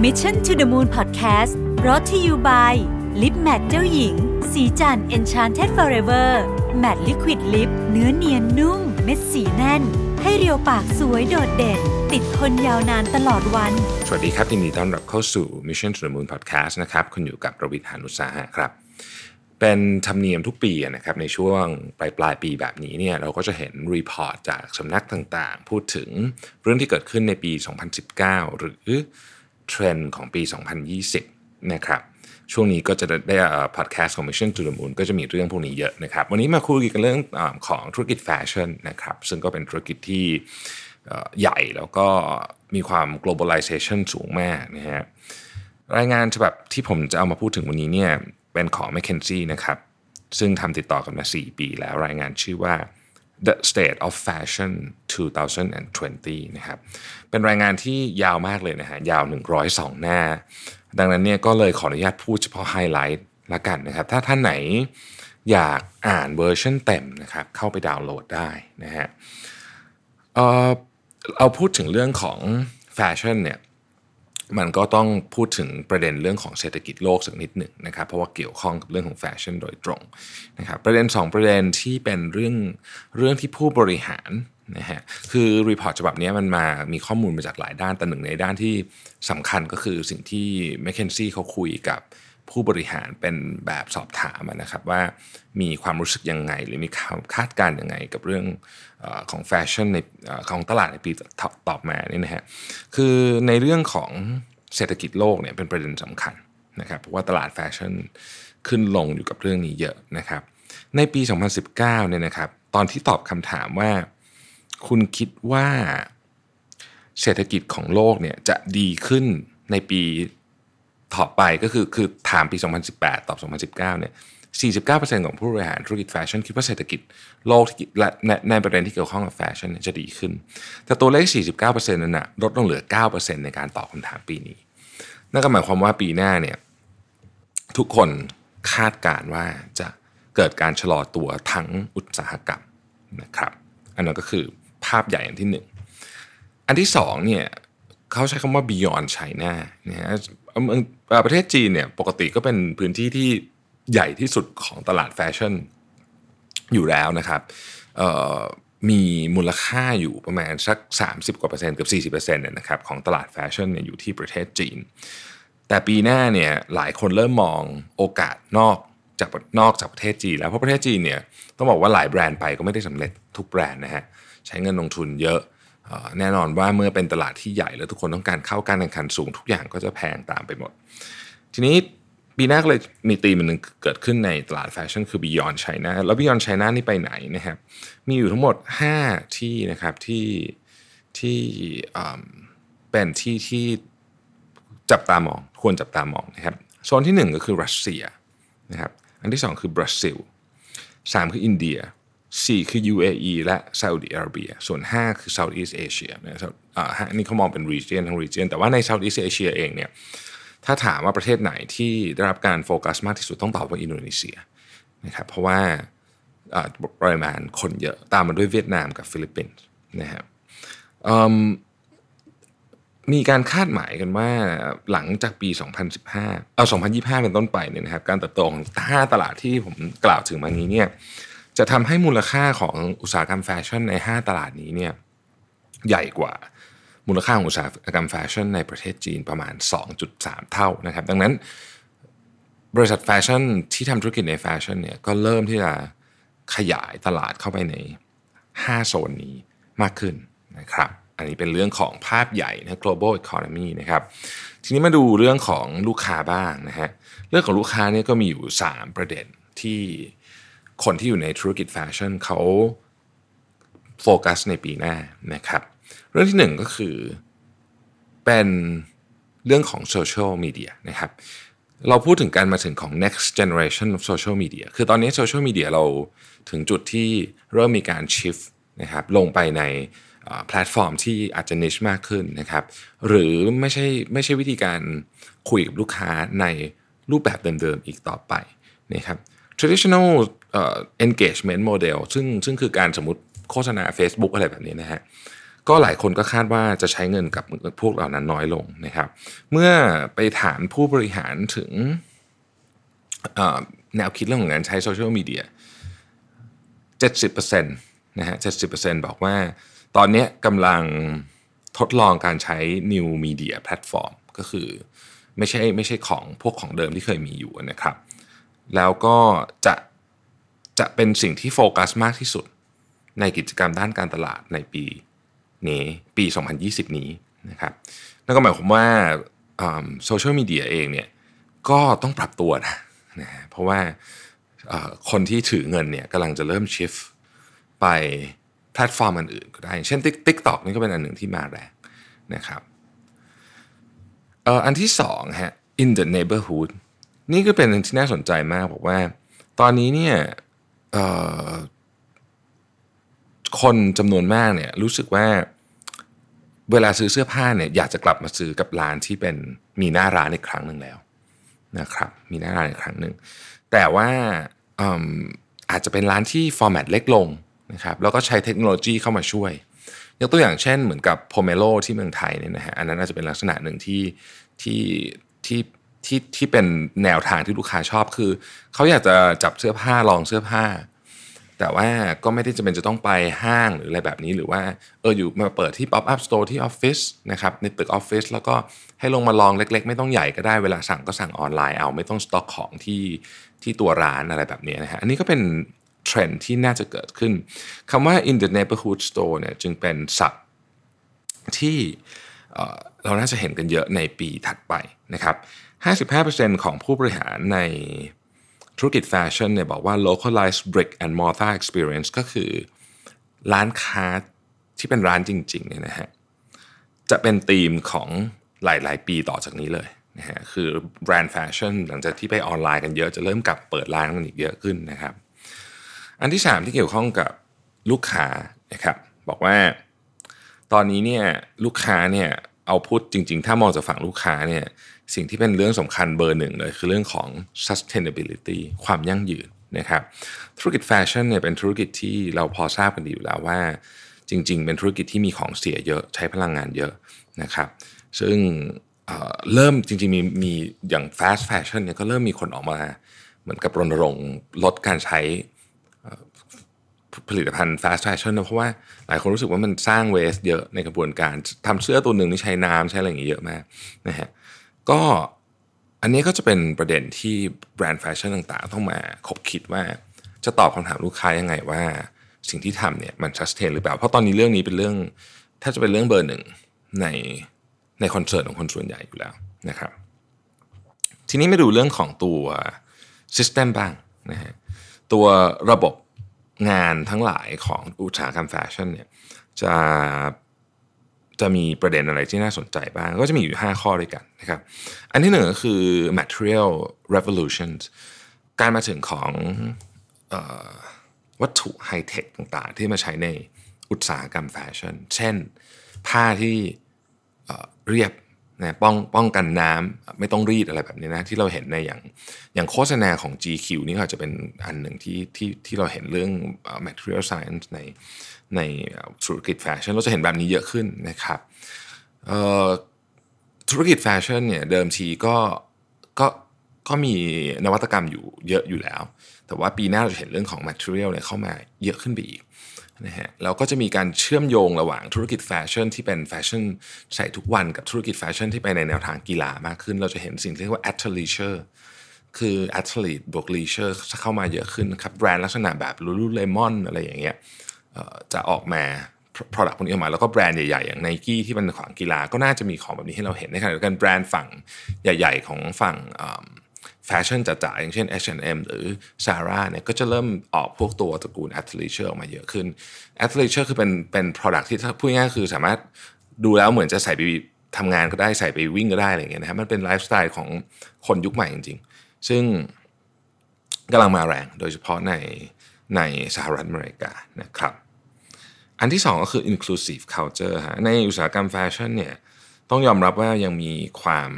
Mission to the Moon Podcast brought to you by ลิป matte เจ้าหญิง ศรีจันทร์ Enchanted Forever Matte Liquid Lip เนื้อเนียนนุ่ม เม็ดสีแน่น ให้เรียวปากสวยโดดเด่น ติดทนยาวนานตลอดวัน สวัสดีครับยินดีต้อนรับเข้าสู่ Mission to the Moon Podcast นะครับคุณอยู่กับผมรวิศ หาญอุตสาหะครับ เป็นธรรมเนียมทุกปีนะครับในช่วงปลายปลายปีแบบนี้เนี่ยเราก็จะเห็น report จากสำนักต่างๆ พูดถึงเรื่องที่เกิดขึ้นในปี 2019 หรือ เทรนด์ของปี 2020 นะครับช่วงนี้ก็จะได้พอดแคสต์ของ Mission to the Moon ก็จะมีเรื่องพวกนี้เยอะนะครับ วันนี้มาคุยกันเรื่องอของธุรกิจแฟชั่นนะครับ ซึ่งก็เป็นธุรกิจที่ใหญ่แล้วก็มีความ globalization สูงมากนะฮะรายงานฉบับที่ผมจะเอามาพูดถึงวันนี้เนี่ยเป็นของ McKinsey นะครับ ซึ่งทำติดต่อกันมา 4 ปีแล้วรายงานชื่อว่า The State of Fashion 2020 นะครับ เป็นรายงานที่ยาวมากเลยนะฮะ ยาว 102 หน้า ดังนั้นเนี่ยก็เลยขออนุญาตพูดเฉพาะไฮไลท์ละกันนะครับ ถ้าท่านไหนอยากอ่านเวอร์ชันเต็มนะครับ เข้าไปดาวน์โหลดได้นะฮะ เออเอาพูดถึงเรื่องของแฟชั่นเนี่ย มันก็ต้องพูดถึงประเด็นเรื่องของเศรษฐกิจโลกสักนิดหนึ่งนะครับ เพราะว่าเกี่ยวข้องกับเรื่องของแฟชั่นโดยตรงนะครับประเด็น 2 ประเด็นที่เป็นเรื่องเรื่องที่ผู้บริหารนะฮะคือ report ฉบับนี้มันมามีข้อมูลมาจากหลายด้านแต่หนึ่งในด้านที่สำคัญก็คือสิ่งที่ m c k เคนซี่เขาคุยกับ ผู้บริหารเป็นแบบสอบถามนะครับว่ามีความรู้สึกยังไง หรือมีความคาดการณ์ยังไงกับเรื่องอของแฟชั่นในอของตลาดในปีต่อต่อมาเนี่ยนะฮะคือในเรื่องของเศรษฐกิจโลกเนี่ยเป็นประเด็นสำคัญนะครับเพราะว่าตลาดแฟชั่นขึ้นลงอยู่กับเรื่องนี้เยอะนะครับในปี 2019เนี่ยนะครับตอนที่ตอบคำถามว่า คุณคิดว่าเศรษฐกิจของโลกเนี่ยจะดีขึ้นในปี ต่อไปก็คือคือถามปี 2018 ตอบ 2019เนี่ย49%ของผู้บริหารธุรกิจแฟชั่นคิดว่าเศรษฐกิจโลกและในประเด็นที่เกี่ยวข้องกับแฟชั่นจะดีขึ้น แต่ตัวเลข 49%นั้นนะลดลงเหลือ 9%ในการตอบคำถามปีนี้ นั่นก็หมายความว่าปีหน้าเนี่ยทุกคนคาดการณ์ว่าจะเกิดการชะลอตัวทั้งอุตสาหกรรมนะครับ อันนั้นก็คือภาพใหญ่อันที่หนึ่งอันที่สองเนี่ย เขาใช้คำว่า beyond China นะฮะเมืองเอ่อประเทศจีนเนี่ยปกติก็เป็นพื้นที่ที่ใหญ่ที่สุดของตลาดแฟชั่นอยู่แล้วนะครับมีมูลค่าอยู่ประมาณสัก 30 กว่าเปอร์เซ็นต์เกือบ40%เนี่ยนะครับของตลาดแฟชั่นเนี่ยอยู่ที่ประเทศจีน แต่ปีหน้าเนี่ยหลายคนเริ่มมองโอกาสนอกจากนอกจากประเทศจีนแล้วเพราะประเทศจีนเนี่ยต้องบอกว่าหลายแบรนด์ไปก็ไม่ได้สำเร็จทุกแบรนด์นะฮะใช้เงินลงทุนเยอะ แน่นอนว่าเมื่อเป็นตลาดที่ใหญ่แล้วทุกคนต้องการเข้าการแข่งขันสูงทุกอย่างก็จะแพงตามไปหมด ทีนี้ปีหน้าก็เลยมีธีมอันหนึ่งเกิดขึ้นในตลาดแฟชั่นคือ Beyond China แล้ว Beyond China นี่ไปไหนนะครับ มีอยู่ทั้งหมด 5 ที่นะครับที่ที่เป็นที่ที่จับตามอง ควรจับตามองนะครับโซนที่ 1 ก็คือรัสเซียนะครับอันที่ 2 คือบราซิล3 คืออินเดีย 4 คือ UAE และซาอุดิอาระเบีย ส่วน 5 คือ Southeast Asia นะอ่าฮะอันนี่เขามองเป็น region ทั้ง region แต่ว่าใน Southeast Asia เองเนี่ยถ้าถามว่าประเทศไหนที่ได้รับการโฟกัสมากที่สุดต้องตอบว่าอินโดนีเซียนะครับเพราะว่าปริมาณคนเยอะตามมาด้วยเวียดนามกับฟิลิปปินส์นะครับมมีการคาดหมายกันว่าหลังจากปี 2015 เอา 2025 เป็นต้นไปเนี่ยนะครับการเติบโตของ5ตลาดที่ผมกล่าวถึงมานี้เนี่ย จะทำให้มูลค่าของอุตสาหกรรมแฟชั่นใน 5 ตลาดนี้เนี่ยใหญ่กว่ามูลค่าของอุตสาหกรรมแฟชั่นในประเทศจีนประมาณ 2.3 เท่านะครับ ดังนั้นบริษัทแฟชั่นที่ทำธุรกิจในแฟชั่นเนี่ยก็เริ่มที่จะขยายตลาดเข้าไปใน 5 โซนนี้มากขึ้นนะครับ อันนี้เป็นเรื่องของภาพใหญ่นะ global economy นะครับ ทีนี้มาดูเรื่องของลูกค้าบ้างนะฮะ เรื่องของลูกค้าเนี่ยก็มีอยู่ 3 ประเด็นที่ คนที่อยู่ในธุรกิจแฟชั่นเขาโฟกัสในปีหน้านะครับ เรื่องที่หนึ่งก็คือเป็นเรื่องของโซเชียลมีเดียนะครับ เราพูดถึงการมาถึงของ next generation of social media คือตอนนี้โซเชียลมีเดียเราถึงจุดที่เริ่มมีการ shift นะครับลงไปในแพลตฟอร์มที่อาจจะ niche มากขึ้นนะครับ หรือไม่ใช่ไม่ใช่วิธีการคุยกับลูกค้าในรูปแบบเดิมๆอีกต่อไปนะครับ traditional engagement model ซึ่งซึ่งคือการสมมติโฆษณา Facebook อะไรแบบนี้นะฮะก็หลายคนก็คาดว่าจะใช้เงินกับพวกเหล่านั้นน้อยลงนะครับ เมื่อไปถามผู้บริหารถึงแนวคิดเรื่องของการใช้โซเชียลมีเดีย70%นะฮะ70%บอกว่าตอนนี้กำลังทดลองการใช้ new media platform ก็คือไม่ใช่ไม่ใช่ของพวกของเดิมที่เคยมีอยู่นะครับ แล้วก็จะจะเป็นสิ่งที่โฟกัสมากที่สุดในกิจกรรมด้านการตลาดในปีนี้ปี 2020 นี้นะครับนั่นก็หมายความว่าโซเชียลมีเดียเองเนี่ยก็ต้องปรับตัวนะนะเพราะว่าคนที่ถือเงินเนี่ยกำลังจะเริ่มชิฟไปแพลตฟอร์มอื่นๆก็ได้เช่น TikTok นี่ก็เป็นอันหนึ่งที่มาแรงนะครับอันที่สองฮะ in the neighborhood นี่ก็เป็นที่น่าสนใจมากบอกว่า ตอนนี้เนี่ยคนจำนวนมากเนี่ยรู้สึกว่าเวลาซื้อเสื้อผ้าเนี่ยอยากจะกลับมาซื้อกับร้านที่เป็นมีหน้าร้านอีกครั้งหนึ่งแล้วนะครับมีหน้าร้านอีกครั้งหนึ่งแต่ว่าอาจจะเป็นร้านที่ฟอร์แมตเล็กลงนะครับแล้วก็ใช้เทคโนโลยีเข้ามาช่วย ยกตัวอย่างเช่นเหมือนกับ Pomelo ที่เมืองไทยเนี่ยนะฮะอันนั้นอาจจะเป็นลักษณะหนึ่งที่ที่ที่ ที่ที่เป็นแนวทางที่ลูกค้าชอบคือ เขาอยากจะจับเสื้อผ้าลองเสื้อผ้า แต่ว่าก็ไม่ได้จำเป็นจะต้องไปห้างหรืออะไรแบบนี้หรือว่าเอออยู่มาเปิดที่ pop up store ที่ออฟฟิศนะครับในตึกออฟฟิศแล้วก็ให้ลงมาลองเล็ก ๆ ไม่ต้องใหญ่ก็ได้เวลาสั่งก็สั่งออนไลน์เอาไม่ต้องสต็อกของที่ที่ตัวร้านอะไรแบบนี้นะฮะอันนี้ก็เป็นเทรนด์ที่น่าจะเกิดขึ้นคำว่า in the neighborhood store เนี่ยจึงเป็นศัพท์ที่เราน่าจะเห็นกันเยอะในปีถัดไปนะครับ 55%ของผู้บริหารในธุรกิจแฟชั่นเนี่ยบอกว่า localized brick and mortar experience ก็คือร้านค้าที่เป็นร้านจริงๆเนี่ยนะฮะจะเป็นธีมของหลายๆ ปีต่อจากนี้เลยนะฮะคือแบรนด์แฟชั่นหลังจากที่ไปออนไลน์กันเยอะจะเริ่มกลับเปิดร้านกันอีกเยอะขึ้นนะครับ อันที่ 3 ที่เกี่ยวข้องกับลูกค้านะครับบอกว่าตอนนี้เนี่ยลูกค้าเนี่ยเอาพูดจริง ๆ ถ้ามองจากฝั่งลูกค้าเนี่ย สิ่งที่เป็นเรื่องสำคัญเบอร์หนึ่งเลยคือเรื่องของ sustainability ความยั่งยืนนะครับธุรกิจแฟชั่นเนี่ยเป็นธุรกิจที่เราพอทราบกันดีอยู่แล้วว่า จริง ๆ เป็นธุรกิจที่มีของเสียเยอะใช้พลังงานเยอะนะครับ ซึ่งเริ่มจริงๆมีมีอย่าง fast fashion เนี่ยก็เริ่มมีคนออกมา เหมือนกับรณรงค์ลดการใช้ผลิตภัณฑ์ fast fashion นะเพราะว่าหลายคนรู้สึกว่ามันสร้าง waste เยอะในกระบวนการทำเสื้อตัวหนึ่งนี่ใช้น้ำใช้อะไรอย่างเงี้ยเยอะมากนะฮะ ก็อันนี้ก็จะเป็นประเด็นที่แบรนด์แฟชั่นต่างๆ ต้องมาขบคิดว่าจะตอบคำถามลูกค้ายังไงว่า สิ่งที่ทำเนี่ยมัน sustain หรือเปล่า เพราะตอนนี้เรื่องนี้เป็นเรื่องถ้าจะเป็นเรื่องเบอร์หนึ่งในใน concern ของคนส่วนใหญ่อยู่แล้วนะครับ ทีนี้มาดูเรื่องของตัว system บ้างนะฮะตัวระบบงานทั้งหลายของอุตสาหกรรมแฟชั่นเนี่ยจะ จะมีประเด็นอะไรที่น่าสนใจบ้าง ก็จะมีอยู่ 5 ข้อด้วยกันนะครับ อันที่หนึ่งก็คือ material revolutions การมาถึงของอวัตถุไฮเทคต่างๆ ที่มาใช้ในอุตสาหกรรมแฟชั่น เช่น ผ้าที่เรียบ นะป้องป้องกันน้ำไม่ต้องรีดอะไรแบบนี้นะที่เราเห็นในอย่างอย่างโฆษณาของ GQ นี่อาจจะเป็นอันหนึ่งที่ที่ที่เราเห็นเรื่อง material science ในในธุรกิจแฟชั่นเราจะเห็นแบบนี้เยอะขึ้นนะครับธุรกิจแฟชั่นเนี่ยเดิมทีก็ก็ก็มีนวัตกรรมอยู่เยอะอยู่แล้ว แต่ว่าปีหน้าเราจะเห็นเรื่องของ material เนี่ยเข้ามาเยอะขึ้นไปอีก นะฮะแล้วก็จะมีการเชื่อมโยงระหว่างธุรกิจแฟชั่นที่เป็นแฟชั่นใส่ทุกวันกับธุรกิจแฟชั่นที่ไปในแนวทางกีฬามากขึ้น เราจะเห็นสิ่งที่เรียกว่า athleisure คือ athlete บวก leisure เข้ามาเยอะขึ้นครับแบรนด์ลักษณะแบบ lululemon อะไรอย่างเงี้ยจะออกมา product พวกนี้ออกมา แล้วก็แบรนด์ใหญ่ๆ อย่าง n i กี้ที่เป็นของกีฬาก็น่าจะมีของแบบนี้ให้เราเห็นในขณะเดียวกันแบรนด์ฝั่งใหญ่ ๆ ของฝั่ง แฟชั่นจ๋าๆอย่างเช่น H&M หรือ Zara เนี่ยก็จะเริ่มออกพวกตัวตระกูล athleisure ออกมาเยอะขึ้น athleisure คือเป็นเป็น product ที่ถ้าพูดง่ายคือสามารถดูแล้วเหมือนจะใส่ไปทำงานก็ได้ใส่ไปวิ่งก็ได้อะไรเงี้ยนะครับมันเป็นไลฟ์สไตล์ของคนยุคใหม่จริง ๆ ซึ่งกำลังมาแรงโดยเฉพาะในในสหรัฐอเมริกานะครับ อันที่สองก็คือ inclusive culture ฮะในอุตสาหกรรมแฟชั่นเนี่ยต้องยอมรับว่ายังมีความ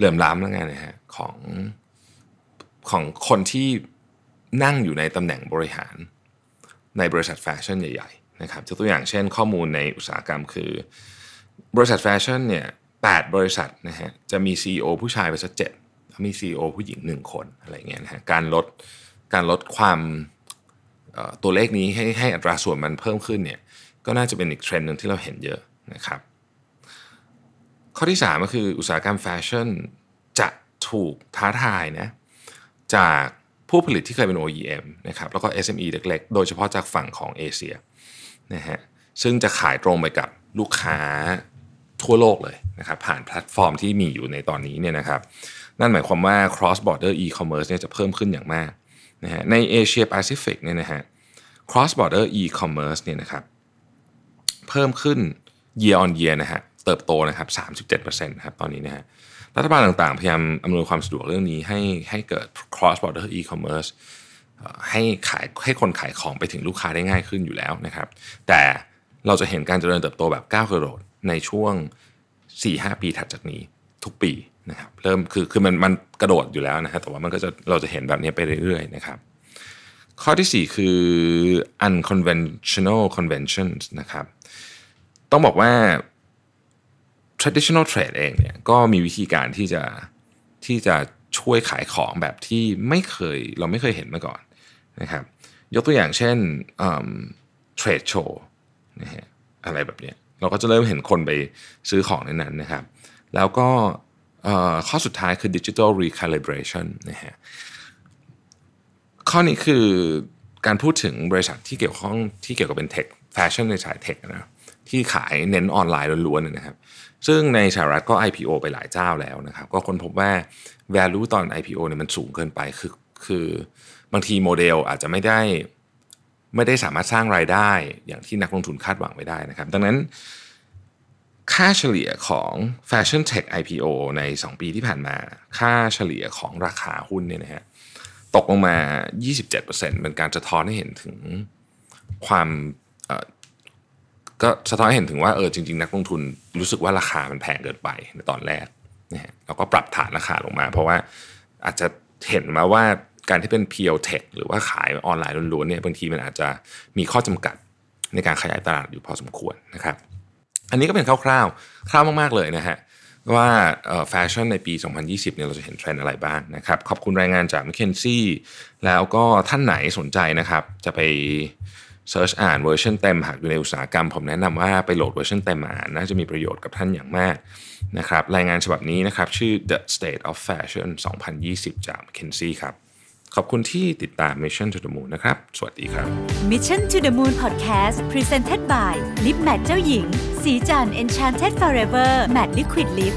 เหลื่อมล้ำแล้วไงนะฮะของของคนที่นั่งอยู่ในตำแหน่งบริหารในบริษัทแฟชั่นใหญ่ๆนะครับยกตัวอย่างเช่นข้อมูลในอุตสาหกรรมคือ บริษัทแฟชั่นเนี่ยแบริษัทนะฮะจะมี CEO ผู้ชายไปสักเจ็ดมี CEO ผู้หญิงหนึ่งคนอะไรเงี้ยนะฮะการลดการลดความตัวเลขนี้ให้ให้อัตราส่วนมันเพิ่มขึ้นเนี่ยก็น่าจะเป็นอีกเทรนด์หนึ่งที่เราเห็นเยอะนะครับ ข้อที่ 3 ก็คืออุตสาหกรรมแฟชั่นจะถูกท้าทายนะจากผู้ผลิตที่เคยเป็น OEM นะครับแล้วก็ SME เล็กๆ โดยเฉพาะจากฝั่งของเอเชียนะฮะซึ่งจะขายตรงไปกับลูกค้าทั่วโลกเลยนะครับผ่านแพลตฟอร์มที่มีอยู่ในตอนนี้เนี่ยนะครับนั่นหมายความว่า cross border e-commerce เนี่ยจะเพิ่มขึ้นอย่างมากนะฮะในเอเชียแปซิฟิกเนี่ยนะฮะ cross border e-commerce เนี่ยนะครับเพิ่มขึ้น year on year นะฮะ เติบโตนะครับ37%นะครับตอนนี้นะฮะรัฐบาลต่างๆ พยายามอำนวยความสะดวกเรื่องนี้ให้ให้เกิด cross border e-commerce ให้ขายให้คนขายของไปถึงลูกค้าได้ง่ายขึ้นอยู่แล้วนะครับ แต่เราจะเห็นการเจริญเติบโตแบบก้าวกระโดดในช่วง 4-5 ปีถัดจากนี้ทุกปีนะครับเริ่มคือคือมันมันกระโดดอยู่แล้วนะฮะแต่ว่ามันก็จะเราจะเห็นแบบนี้ไปเรื่อยๆนะครับ ข้อที่ 4 คือ unconventional conventions นะครับต้องบอกว่า traditional trade เองเนี่ยก็มีวิธีการที่จะที่จะช่วยขายของแบบที่ไม่เคยเราไม่เคยเห็นมาก่อนนะครับยกตัวอย่างเช่นเทรดโชว์นะฮะอะไรแบบนี้เราก็จะเริ่มเห็นคนไปซื้อของในนั้นนะครับ แล้วก็ข้อสุดท้ายคือ digital recalibration นะฮะข้อนี้คือการพูดถึงบริษัทที่เกี่ยวข้องที่เกี่ยวกับเป็นเทคแฟชั่นในสายเทคนะ ที่ขายเน้นออนไลน์ล้วนๆนะครับ ซึ่งในสหรัฐก็ IPO ไปหลายเจ้าแล้วนะครับ ก็ค้นพบว่า value ตอน IPO เนี่ยมันสูงเกินไปคือคือบางทีโมเดลอาจจะไม่ได้ไม่ได้สามารถสร้างรายได้อย่างที่นักลงทุนคาดหวังไว้ได้นะครับ ดังนั้น ค่าเฉลี่ยของแฟชั่นเทค IPO ใน 2 ปีที่ผ่านมา ค่าเฉลี่ยของราคาหุ้นเนี่ยนะฮะตกลงมา 27%เป็นการสะท้อนให้เห็นถึงความ ก็สะท้อนให้เห็นถึงว่าเออจริง ๆ นักลงทุนรู้สึกว่าราคามันแพงเกินไปในตอนแรกนะฮะแล้วก็ปรับฐานราคาลงมา เพราะว่าอาจจะเห็นมาว่าการที่เป็น pure tech หรือว่าขายออนไลน์ล้วนๆเนี่ยบางทีมันอาจจะมีข้อจำกัดในการขยายตลาดอยู่พอสมควรนะครับ อันนี้ก็เป็นคร่าวๆ คร่าวมากๆเลยนะฮะว่าแฟชั่นในปี 2020 เนี่ยเราจะเห็นเทรนด์อะไรบ้างนะครับ ขอบคุณรายงานจาก m c k เคนซี่แล้วก็ท่านไหนสนใจนะครับ จะไป search อ่านเวอร์ชันเต็มหากอยู่ในอุตสาหกรรม ผมแนะนำว่าไปโหลดเวอร์ชันเต็มมาอ่านน่าจะมีประโยชน์กับท่านอย่างมากนะครับรายงานฉบับนี้นะครับชื่อ The State of Fashion 2020 จาก McKinsey ครับ ขอบคุณที่ติดตาม Mission to the Moon นะครับ สวัสดีครับ Mission to the Moon Podcast Presented by Lip Matte เจ้าหญิง สีจัน Enchanted Forever Matte Liquid Lip